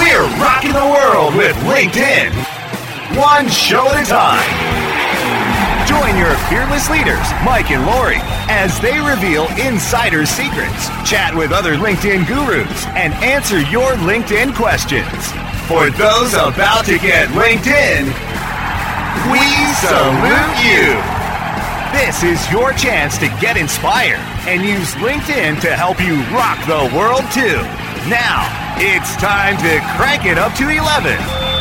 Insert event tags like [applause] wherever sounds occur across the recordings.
We're rocking the world with LinkedIn. One show at a time. Join your fearless leaders, Mike and Lori, as they reveal insider secrets, chat with other LinkedIn gurus, and answer your LinkedIn questions. For those about to get LinkedIn, we salute you. This is your chance to get inspired and use LinkedIn to help you rock the world too. Now, it's time to crank it up to 11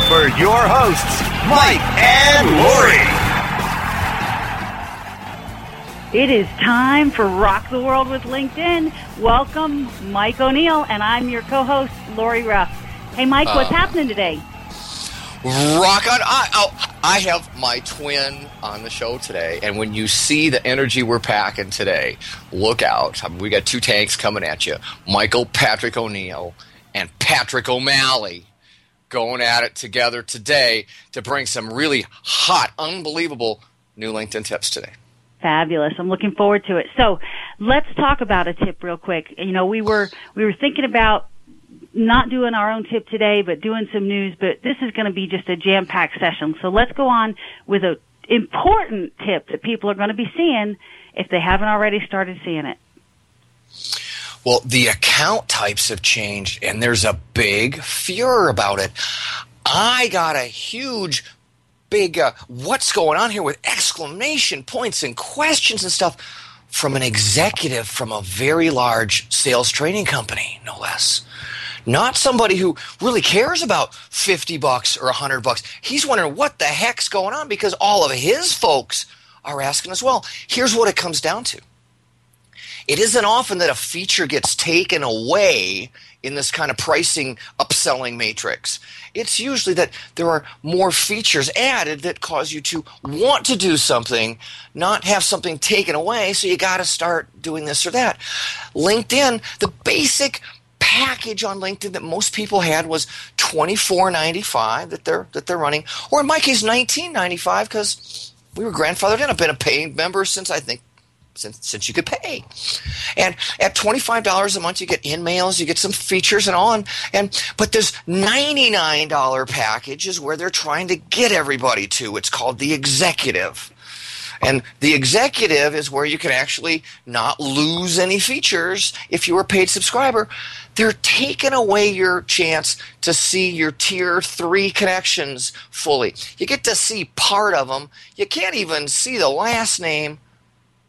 for your hosts, Mike and Lori. It is time for Rock the World with LinkedIn. Welcome, Mike O'Neill, and I'm your co-host, Lori Ruff. Hey, Mike, what's Uh, happening today? Rock on. I, oh, I have my twin on the show today, and when you see the energy we're packing today, look out. I mean, we got two tanks coming at you Michael Patrick O'Neill and Patrick O'Malley going at it together today to bring some really hot, unbelievable new LinkedIn tips today. Fabulous. I'm looking forward to it. So let's talk about a tip real quick. You know, we were, we were thinking about not doing our own tip today, but doing some news, but this is going to be just a jam-packed session. So let's go on with a important tip that people are going to be seeing if they haven't already started seeing it. Well, the account types have changed, and there's a big furor about it. I got a huge, big, uh, what's going on here with exclamation points and questions and stuff from an executive from a very large sales training company, no less. Not somebody who really cares about 50 bucks or 100 bucks. He's wondering what the heck's going on because all of his folks are asking as well. Here's what it comes down to it isn't often that a feature gets taken away in this kind of pricing upselling matrix. It's usually that there are more features added that cause you to want to do something, not have something taken away, so you got to start doing this or that. LinkedIn, the basic package on LinkedIn that most people had was $24.95 that they're that they're running, or in my case, $19.95 because we were grandfathered in. I've been a paying member since I think since since you could pay. And at twenty five dollars a month, you get in mails, you get some features and all. And, but this ninety nine dollar package is where they're trying to get everybody to. It's called the executive. And the executive is where you can actually not lose any features if you're a paid subscriber. They're taking away your chance to see your tier three connections fully. You get to see part of them. You can't even see the last name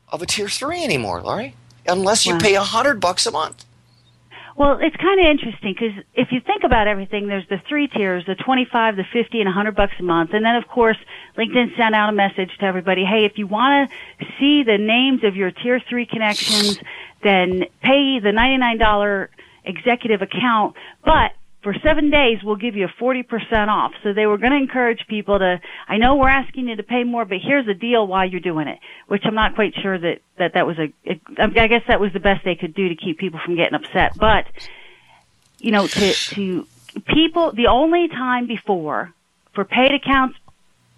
of a tier three anymore, Lori, unless you Wow. pay a hundred bucks a month. Well, it's kind of interesting because if you think about everything, there's the three tiers, the 25, the 50, and 100 bucks a month. And then, of course, LinkedIn sent out a message to everybody, hey, if you want to see the names of your tier three connections, then pay the $99 executive account, but for seven days, we'll give you a 40% off. So they were going to encourage people to, I know we're asking you to pay more, but here's a deal while you're doing it, which I'm not quite sure that, that that was a, I guess that was the best they could do to keep people from getting upset. But, you know, to, to people, the only time before for paid accounts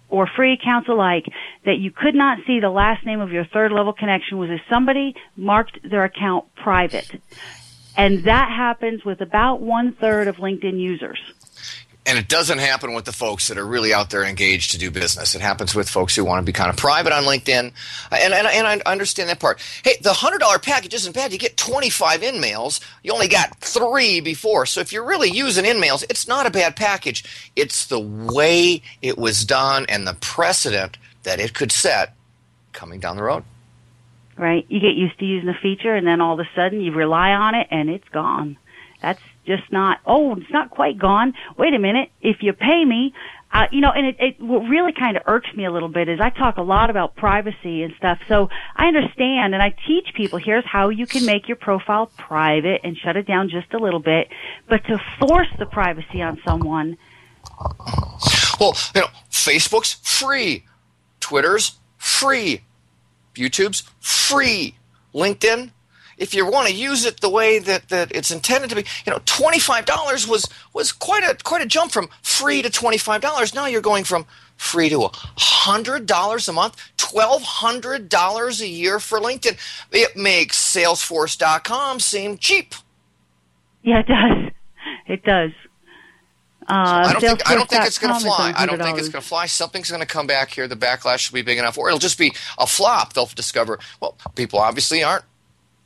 or free accounts alike that you could not see the last name of your third level connection was if somebody marked their account private. And that happens with about one third of LinkedIn users. And it doesn't happen with the folks that are really out there engaged to do business. It happens with folks who want to be kind of private on LinkedIn. And, and, and I understand that part. Hey, the $100 package isn't bad. You get 25 in mails. You only got three before. So if you're really using in mails, it's not a bad package. It's the way it was done and the precedent that it could set coming down the road. Right? You get used to using a feature and then all of a sudden you rely on it and it's gone. That's just not, oh, it's not quite gone. Wait a minute. If you pay me, uh, you know, and it, it, what really kind of irks me a little bit is I talk a lot about privacy and stuff. So I understand and I teach people here's how you can make your profile private and shut it down just a little bit. But to force the privacy on someone, Well, you know, Facebook's free, Twitter's free, YouTube's free, LinkedIn. If you want to use it the way that, that it's intended to be, you know, twenty five dollars was was quite a quite a jump from free to twenty five dollars. Now you're going from free to hundred dollars a month, twelve hundred dollars a year for LinkedIn. It makes Salesforce.com seem cheap. Yeah, it does. It does. Uh, I don't think I don't think it's going to fly. I don't think it's going to fly. Something's going to come back here. The backlash will be big enough, or it'll just be a flop. They'll discover well, people obviously aren't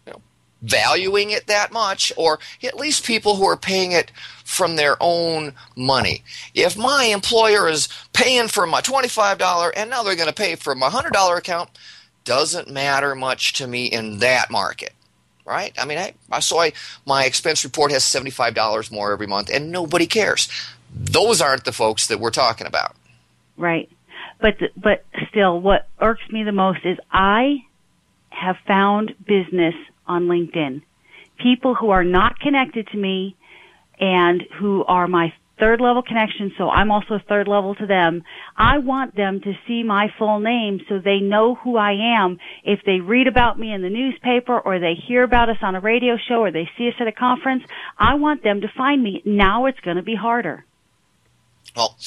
you know, valuing it that much, or at least people who are paying it from their own money. If my employer is paying for my twenty-five dollar, and now they're going to pay for my hundred dollar account, doesn't matter much to me in that market. Right? I mean, I, saw I, my expense report has seventy-five dollars more every month, and nobody cares. Those aren't the folks that we're talking about. Right. But th- but still, what irks me the most is I have found business on LinkedIn. People who are not connected to me and who are my third level connection, so I'm also third level to them. I want them to see my full name so they know who I am. If they read about me in the newspaper or they hear about us on a radio show or they see us at a conference, I want them to find me. Now it's going to be harder. Well,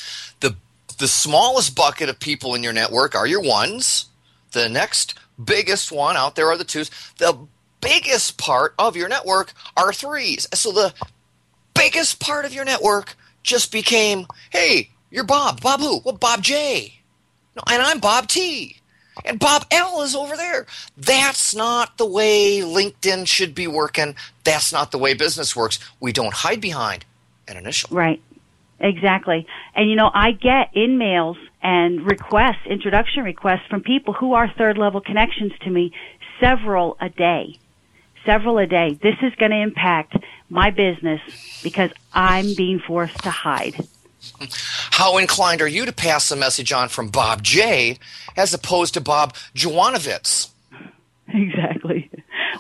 the the smallest bucket of people in your network are your ones. The next biggest one out there are the twos. The biggest part of your network are threes. So the biggest part of your network just became, hey, you're Bob. Bob who? Well, Bob J. No, and I'm Bob T. And Bob L is over there. That's not the way LinkedIn should be working. That's not the way business works. We don't hide behind an initial. Right. Exactly. And you know, I get in mails and requests, introduction requests from people who are third level connections to me, several a day. Several a day. This is going to impact my business because I'm being forced to hide. How inclined are you to pass the message on from Bob J as opposed to Bob Jovanovitz? Exactly.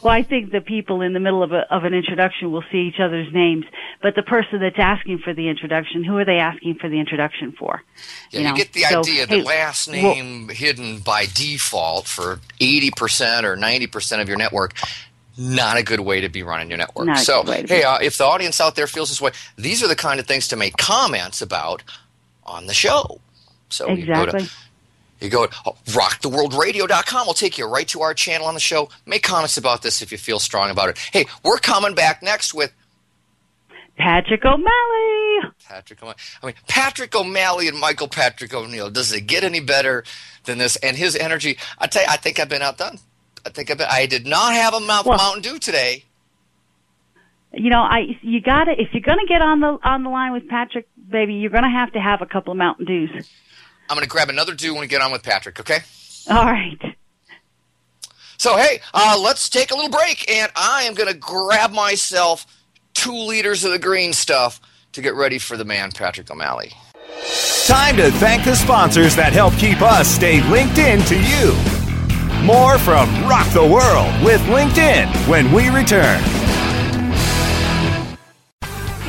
Well, I think the people in the middle of, a, of an introduction will see each other's names, but the person that's asking for the introduction, who are they asking for the introduction for? Yeah, you, know? get the So, idea hey, that last well- name hidden by default for 80% or 90% of your network. Not a good way to be running your network. Not so, good way to be. hey, uh, if the audience out there feels this way, these are the kind of things to make comments about on the show. So you go to Exactly. You go to rocktheworldradio.com. We'll take you right to our channel on the show. Make comments about this if you feel strong about it. Hey, we're coming back next with Patrick O'Malley. Patrick O'Malley. I mean, Patrick O'Malley and Michael Patrick O'Neill. Does it get any better than this? And his energy, I tell you, I think I've been outdone. I think I've I did not have a mouth Well- Mountain Dew today. You know, I you got to if you're going to get on the on the line with Patrick, baby, you're going to have to have a couple of Mountain Dews. I'm going to grab another Dew when we get on with Patrick, okay? All right. So, hey, uh, let's take a little break, and I am going to grab myself two liters of the green stuff to get ready for the man, Patrick O'Malley. Time to thank the sponsors that help keep us stay linked in to you. More from Rock the World with LinkedIn when we return.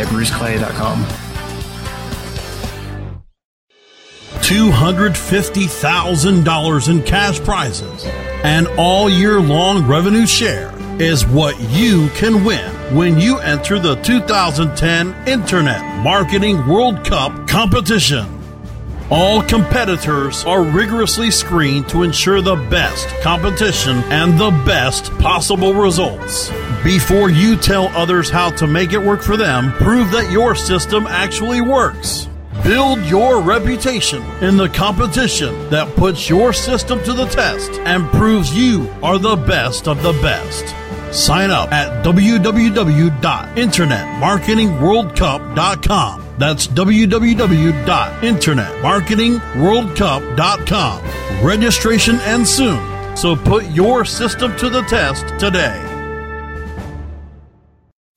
at bruceclay.com. $250,000 in cash prizes and all year long revenue share is what you can win when you enter the 2010 Internet Marketing World Cup competition. All competitors are rigorously screened to ensure the best competition and the best possible results. Before you tell others how to make it work for them, prove that your system actually works. Build your reputation in the competition that puts your system to the test and proves you are the best of the best. Sign up at www.internetmarketingworldcup.com That's www.internetmarketingworldcup.com. Registration ends soon, so put your system to the test today.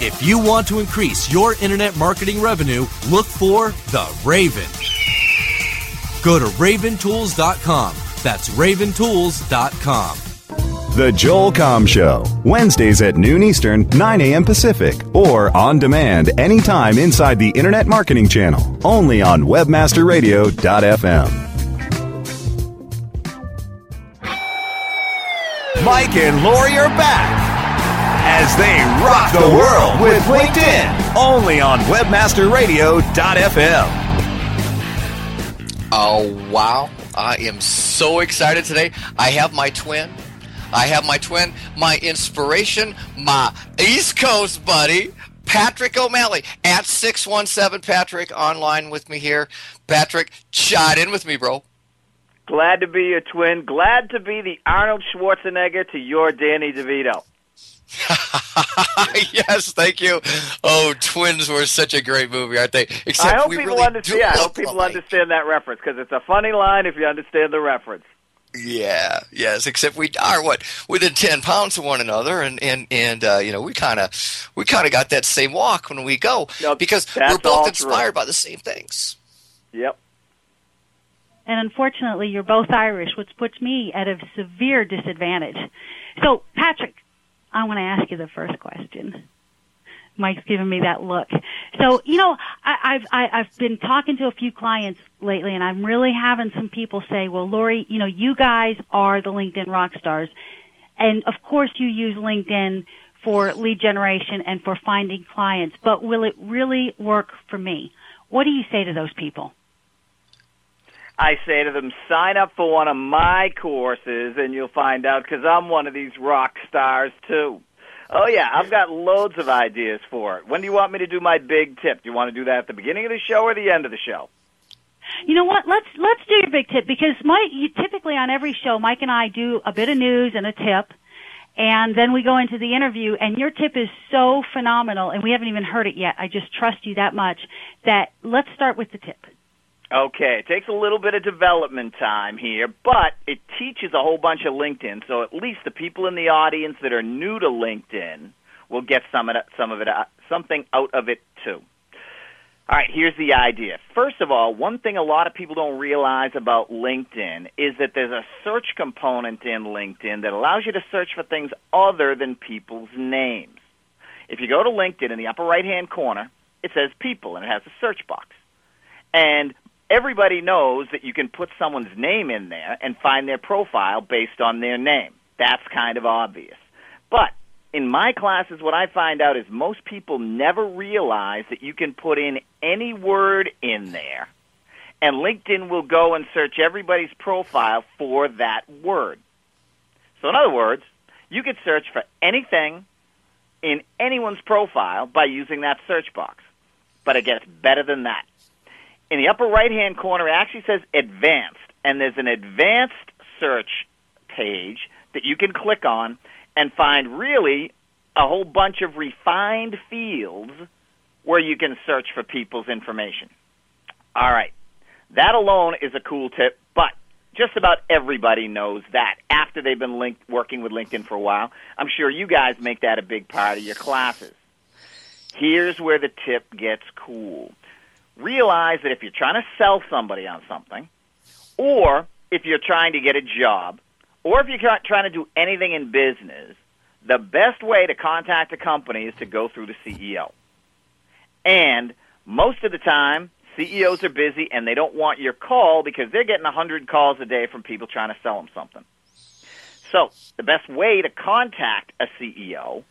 If you want to increase your internet marketing revenue, look for the Raven. Go to raventools.com. That's raventools.com. The Joel Comm Show, Wednesdays at noon Eastern, 9 a.m. Pacific, or on demand anytime inside the Internet Marketing Channel, only on WebmasterRadio.fm. Mike and Lori are back as they rock the world with LinkedIn, only on WebmasterRadio.fm. Oh, wow. I am so excited today. I have my twin. I have my twin, my inspiration, my East Coast buddy, Patrick O'Malley at 617 Patrick online with me here. Patrick, chat in with me, bro. Glad to be your twin. Glad to be the Arnold Schwarzenegger to your Danny DeVito. [laughs] yes, thank you. Oh, Twins were such a great movie, aren't they? Except I hope people really understand. Yeah, I hope people alike. understand that reference because it's a funny line if you understand the reference. Yeah, yes. Except we are what within ten pounds of one another, and and and uh, you know we kind of we kind of got that same walk when we go no, because we're both inspired true. by the same things. Yep. And unfortunately, you're both Irish, which puts me at a severe disadvantage. So, Patrick, I want to ask you the first question. Mike's giving me that look. So, you know, I, I've I, have i have been talking to a few clients lately, and I'm really having some people say, "Well, Lori, you know, you guys are the LinkedIn rock stars, and of course you use LinkedIn for lead generation and for finding clients, but will it really work for me?" What do you say to those people? I say to them, sign up for one of my courses, and you'll find out because I'm one of these rock stars too. Oh yeah, I've got loads of ideas for it. When do you want me to do my big tip? Do you want to do that at the beginning of the show or the end of the show? You know what? Let's let's do your big tip because Mike. You, typically on every show, Mike and I do a bit of news and a tip, and then we go into the interview. And your tip is so phenomenal, and we haven't even heard it yet. I just trust you that much that let's start with the tip. Okay, it takes a little bit of development time here, but it teaches a whole bunch of LinkedIn. So at least the people in the audience that are new to LinkedIn will get some of it, some of it, uh, something out of it too. All right, here's the idea. First of all, one thing a lot of people don't realize about LinkedIn is that there's a search component in LinkedIn that allows you to search for things other than people's names. If you go to LinkedIn in the upper right hand corner, it says people and it has a search box. And everybody knows that you can put someone's name in there and find their profile based on their name. That's kind of obvious. But in my classes, what I find out is most people never realize that you can put in any word in there, and LinkedIn will go and search everybody's profile for that word. So, in other words, you could search for anything in anyone's profile by using that search box. But it gets better than that in the upper right hand corner, it actually says advanced, and there's an advanced search page that you can click on and find really a whole bunch of refined fields where you can search for people's information. All right. That alone is a cool tip, but just about everybody knows that after they've been linked, working with LinkedIn for a while. I'm sure you guys make that a big part of your classes. Here's where the tip gets cool realize that if you're trying to sell somebody on something, or if you're trying to get a job, or if you're trying to do anything in business, the best way to contact a company is to go through the CEO. And most of the time, CEOs are busy and they don't want your call because they're getting 100 calls a day from people trying to sell them something. So, the best way to contact a CEO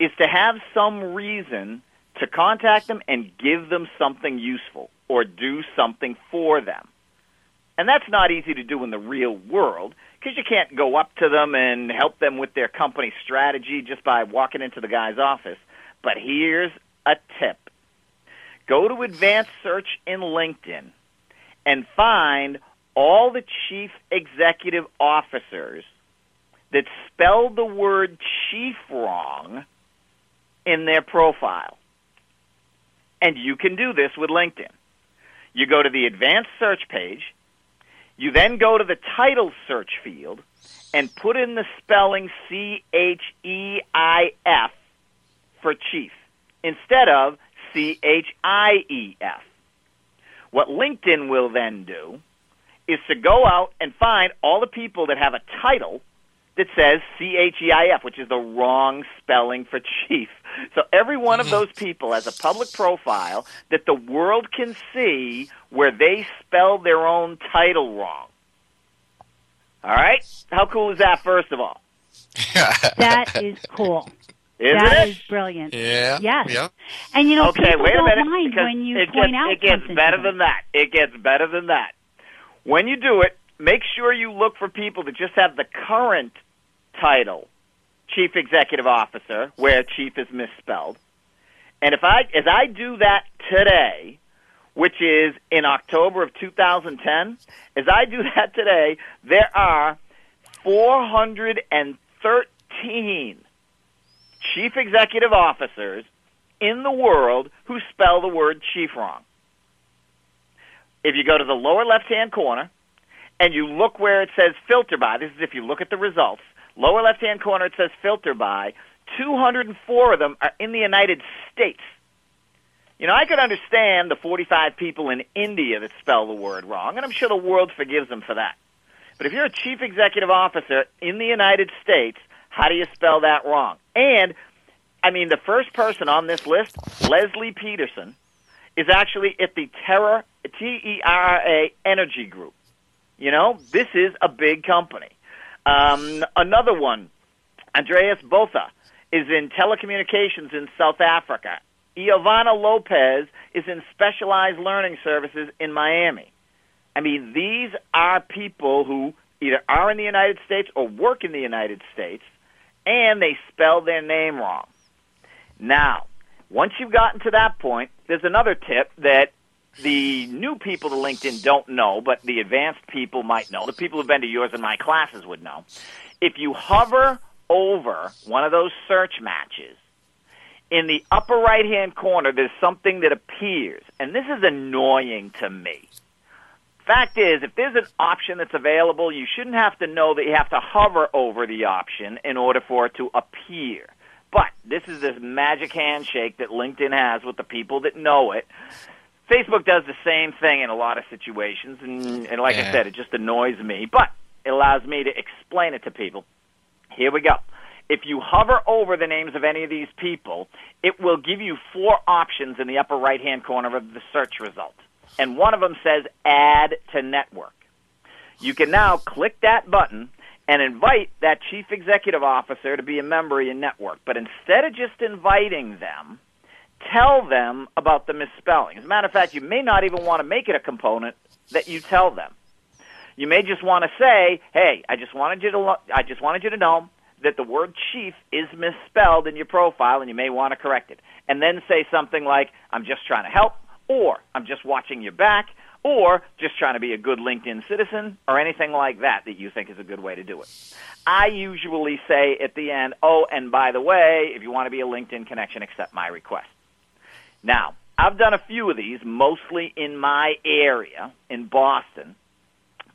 is to have some reason to contact them and give them something useful or do something for them. And that's not easy to do in the real world because you can't go up to them and help them with their company strategy just by walking into the guy's office. But here's a tip go to advanced search in LinkedIn and find all the chief executive officers that spelled the word chief wrong in their profile. And you can do this with LinkedIn. You go to the advanced search page, you then go to the title search field and put in the spelling C H E I F for chief instead of C H I E F. What LinkedIn will then do is to go out and find all the people that have a title that says C H E I F, which is the wrong spelling for chief. So every one of those people has a public profile that the world can see where they spell their own title wrong. All right? How cool is that, first of all? [laughs] That is cool. Isn't That it? is brilliant. Yeah. Yes. Yeah. And you know, okay, people wait a don't minute. mind when you it point gets, out it gets something better than that. It gets better than that. When you do it, make sure you look for people that just have the current title, chief executive officer, where chief is misspelled. And if I, as I do that today, which is in October of 2010, as I do that today, there are 413 chief executive officers in the world who spell the word chief wrong. If you go to the lower left hand corner and you look where it says filter by, this is if you look at the results, lower left hand corner it says filter by, 204 of them are in the United States. You know, I could understand the 45 people in India that spell the word wrong, and I'm sure the world forgives them for that. But if you're a chief executive officer in the United States, how do you spell that wrong? And, I mean, the first person on this list, Leslie Peterson, is actually at the Tera, T-E-R-A Energy Group. You know, this is a big company. Um, another one, Andreas Botha, is in telecommunications in South Africa. Iovana Lopez is in specialized learning services in Miami. I mean, these are people who either are in the United States or work in the United States, and they spell their name wrong. Now, once you've gotten to that point, there's another tip that the new people to LinkedIn don't know, but the advanced people might know. The people who've been to yours and my classes would know. If you hover over one of those search matches, in the upper right hand corner, there's something that appears, and this is annoying to me. Fact is, if there's an option that's available, you shouldn't have to know that you have to hover over the option in order for it to appear. But this is this magic handshake that LinkedIn has with the people that know it. Facebook does the same thing in a lot of situations, and, and like I said, it just annoys me, but it allows me to explain it to people. Here we go. If you hover over the names of any of these people, it will give you four options in the upper right hand corner of the search result. And one of them says Add to Network. You can now click that button and invite that chief executive officer to be a member of your network. But instead of just inviting them, tell them about the misspelling. As a matter of fact, you may not even want to make it a component that you tell them. You may just want to say, "Hey, I just wanted you to lo- I just wanted you to know that the word chief is misspelled in your profile and you may want to correct it." And then say something like, "I'm just trying to help," or "I'm just watching your back," or "just trying to be a good LinkedIn citizen," or anything like that that you think is a good way to do it. I usually say at the end, "Oh, and by the way, if you want to be a LinkedIn connection, accept my request." Now, I've done a few of these, mostly in my area in Boston,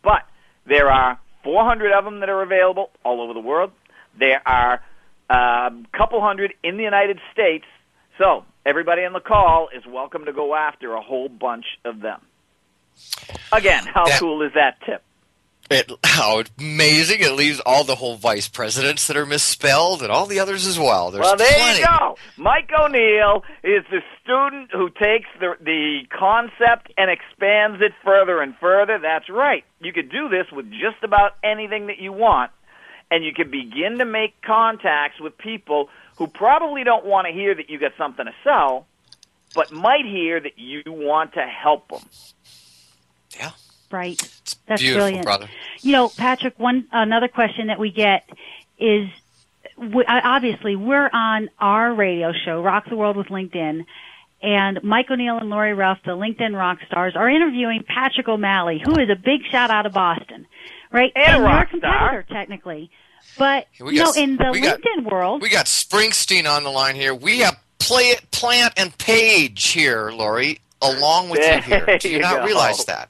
but there are 400 of them that are available all over the world. There are a couple hundred in the United States. So everybody on the call is welcome to go after a whole bunch of them. Again, how That- cool is that tip? It, how amazing! It leaves all the whole vice presidents that are misspelled and all the others as well. There's well, there plenty. you go. Mike O'Neill is the student who takes the the concept and expands it further and further. That's right. You could do this with just about anything that you want, and you can begin to make contacts with people who probably don't want to hear that you got something to sell, but might hear that you want to help them. Yeah. Right. That's Beautiful, brilliant. brother. You know, Patrick, one another question that we get is we, obviously we're on our radio show, Rock the World with LinkedIn, and Mike O'Neill and Lori Ruff, the LinkedIn rock stars, are interviewing Patrick O'Malley, who is a big shout out of Boston, right? And a you're rock a competitor technically, but We you know, in the we got- LinkedIn world, We got Springsteen on the line here. We have Play Plant, and Page here, Lori, along with you here. There Do you you not go. realize that?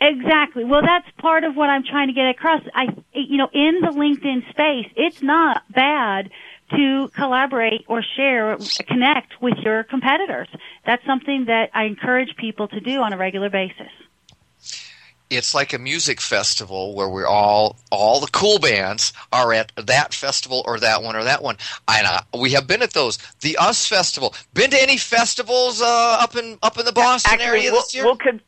Exactly. Well, that's part of what I'm trying to get across. I, you know, in the LinkedIn space, it's not bad to collaborate or share, connect with your competitors. That's something that I encourage people to do on a regular basis. It's like a music festival where we're all all the cool bands are at that festival or that one or that one. And uh, we have been at those. The Us Festival. Been to any festivals uh, up in up in the Boston Actually, area we'll, this year? we'll, con-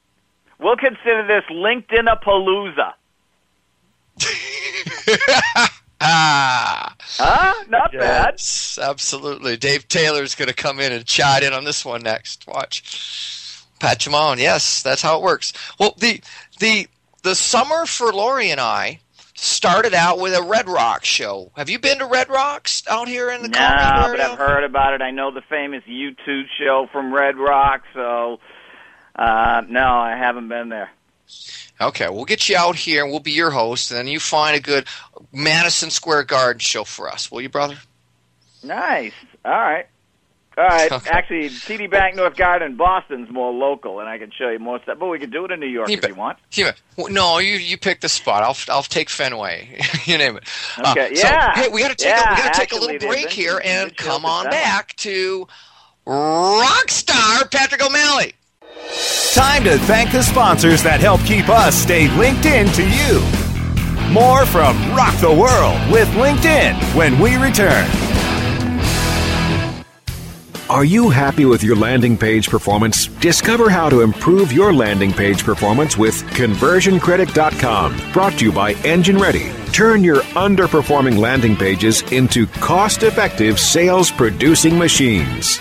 we'll consider this LinkedIn a palooza. [laughs] ah. Huh? Not bad. Absolutely. Dave Taylor's going to come in and chide in on this one next. Watch. Pat you on. Yes, that's how it works. Well, the the the summer for Lori and I started out with a Red Rocks show. Have you been to Red Rocks out here in the No, but? I've heard about it. I know the famous U2 show from Red Rock, so uh, no, I haven't been there. Okay, we'll get you out here and we'll be your host, and then you find a good Madison Square Garden show for us, will you, brother? Nice. All right. All right. [laughs] Okay. Actually, TD Banknorth Garden in Boston's more local, and I can show you more stuff. But we could do it in New York You if you want. Yeah. Well, No, you you pick the spot. I'll I'll take Fenway. [laughs] you name it. Okay, so, yeah. hey, we got to take a, we got to take a little break here and come on back to rock star Patrick O'Malley. Time to thank the sponsors that help keep us stay linked in to you. More from Rock the World with LinkedIn when we return. Are you happy with your landing page performance? Discover how to improve your landing page performance with conversioncritic.com. Brought to you by Engine Ready. Turn your underperforming landing pages into cost effective sales producing machines.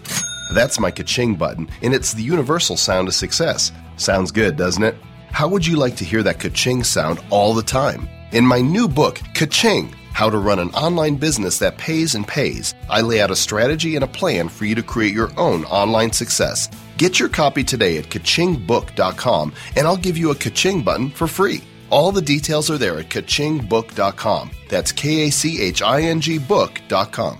That's my ka-ching button, and it's the universal sound of success. Sounds good, doesn't it? How would you like to hear that ka-ching sound all the time? In my new book, Ka-ching, How to Run an Online Business That Pays and Pays, I lay out a strategy and a plan for you to create your own online success. Get your copy today at kachingbook.com, and I'll give you a ka-ching button for free. All the details are there at kachingbook.com. That's K A C H I N G book.com.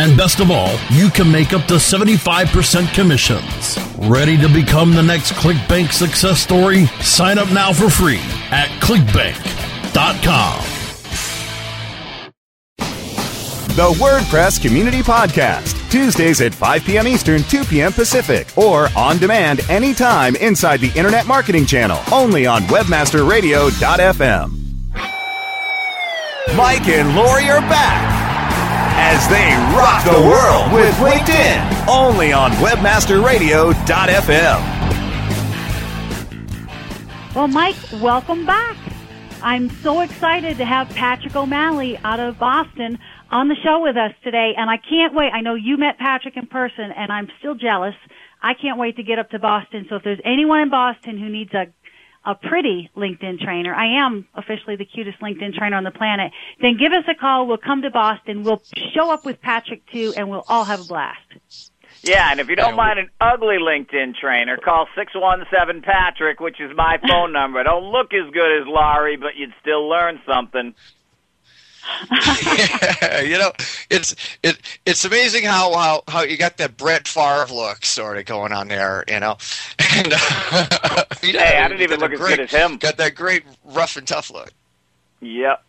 And best of all, you can make up to 75% commissions. Ready to become the next ClickBank success story? Sign up now for free at clickbank.com. The WordPress Community Podcast, Tuesdays at 5 p.m. Eastern, 2 p.m. Pacific, or on demand anytime inside the Internet Marketing Channel, only on WebmasterRadio.fm. Mike and Lori are back as they rock the world with LinkedIn, only on WebmasterRadio.fm. Well, Mike, welcome back. I'm so excited to have Patrick O'Malley out of Boston on the show with us today, and I can't wait. I know you met Patrick in person, and I'm still jealous. I can't wait to get up to Boston. So if there's anyone in Boston who needs a a pretty LinkedIn trainer, I am officially the cutest LinkedIn trainer on the planet, then give us a call. We'll come to Boston. We'll show up with Patrick too, and we'll all have a blast. Yeah, and if you don't mind an ugly LinkedIn trainer, call 617 Patrick, which is my phone number. I Don't look as good as Lori, but you'd still learn something. [laughs] you know, it's it it's amazing how, how how you got that Brett Favre look sort of going on there, you know. [laughs] And uh, [laughs] you know, Hey, I didn't even look that as good as him. Got that great rough and tough look. Yep.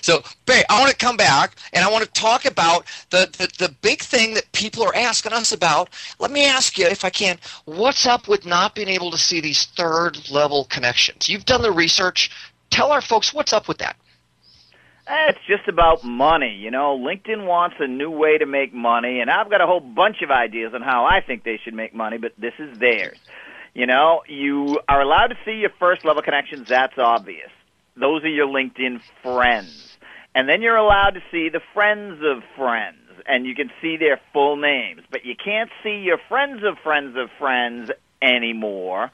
So, Bay, I want to come back and I want to talk about the, the, the big thing that people are asking us about. Let me ask you, if I can, what's up with not being able to see these third level connections? You've done the research. Tell our folks what's up with that. Eh, It's just about money. You know, LinkedIn wants a new way to make money, and I've got a whole bunch of ideas on how I think they should make money, but this is theirs. You know, you are allowed to see your first level connections, that's obvious. Those are your LinkedIn friends. And then you're allowed to see the friends of friends, and you can see their full names, but you can't see your friends of friends of friends anymore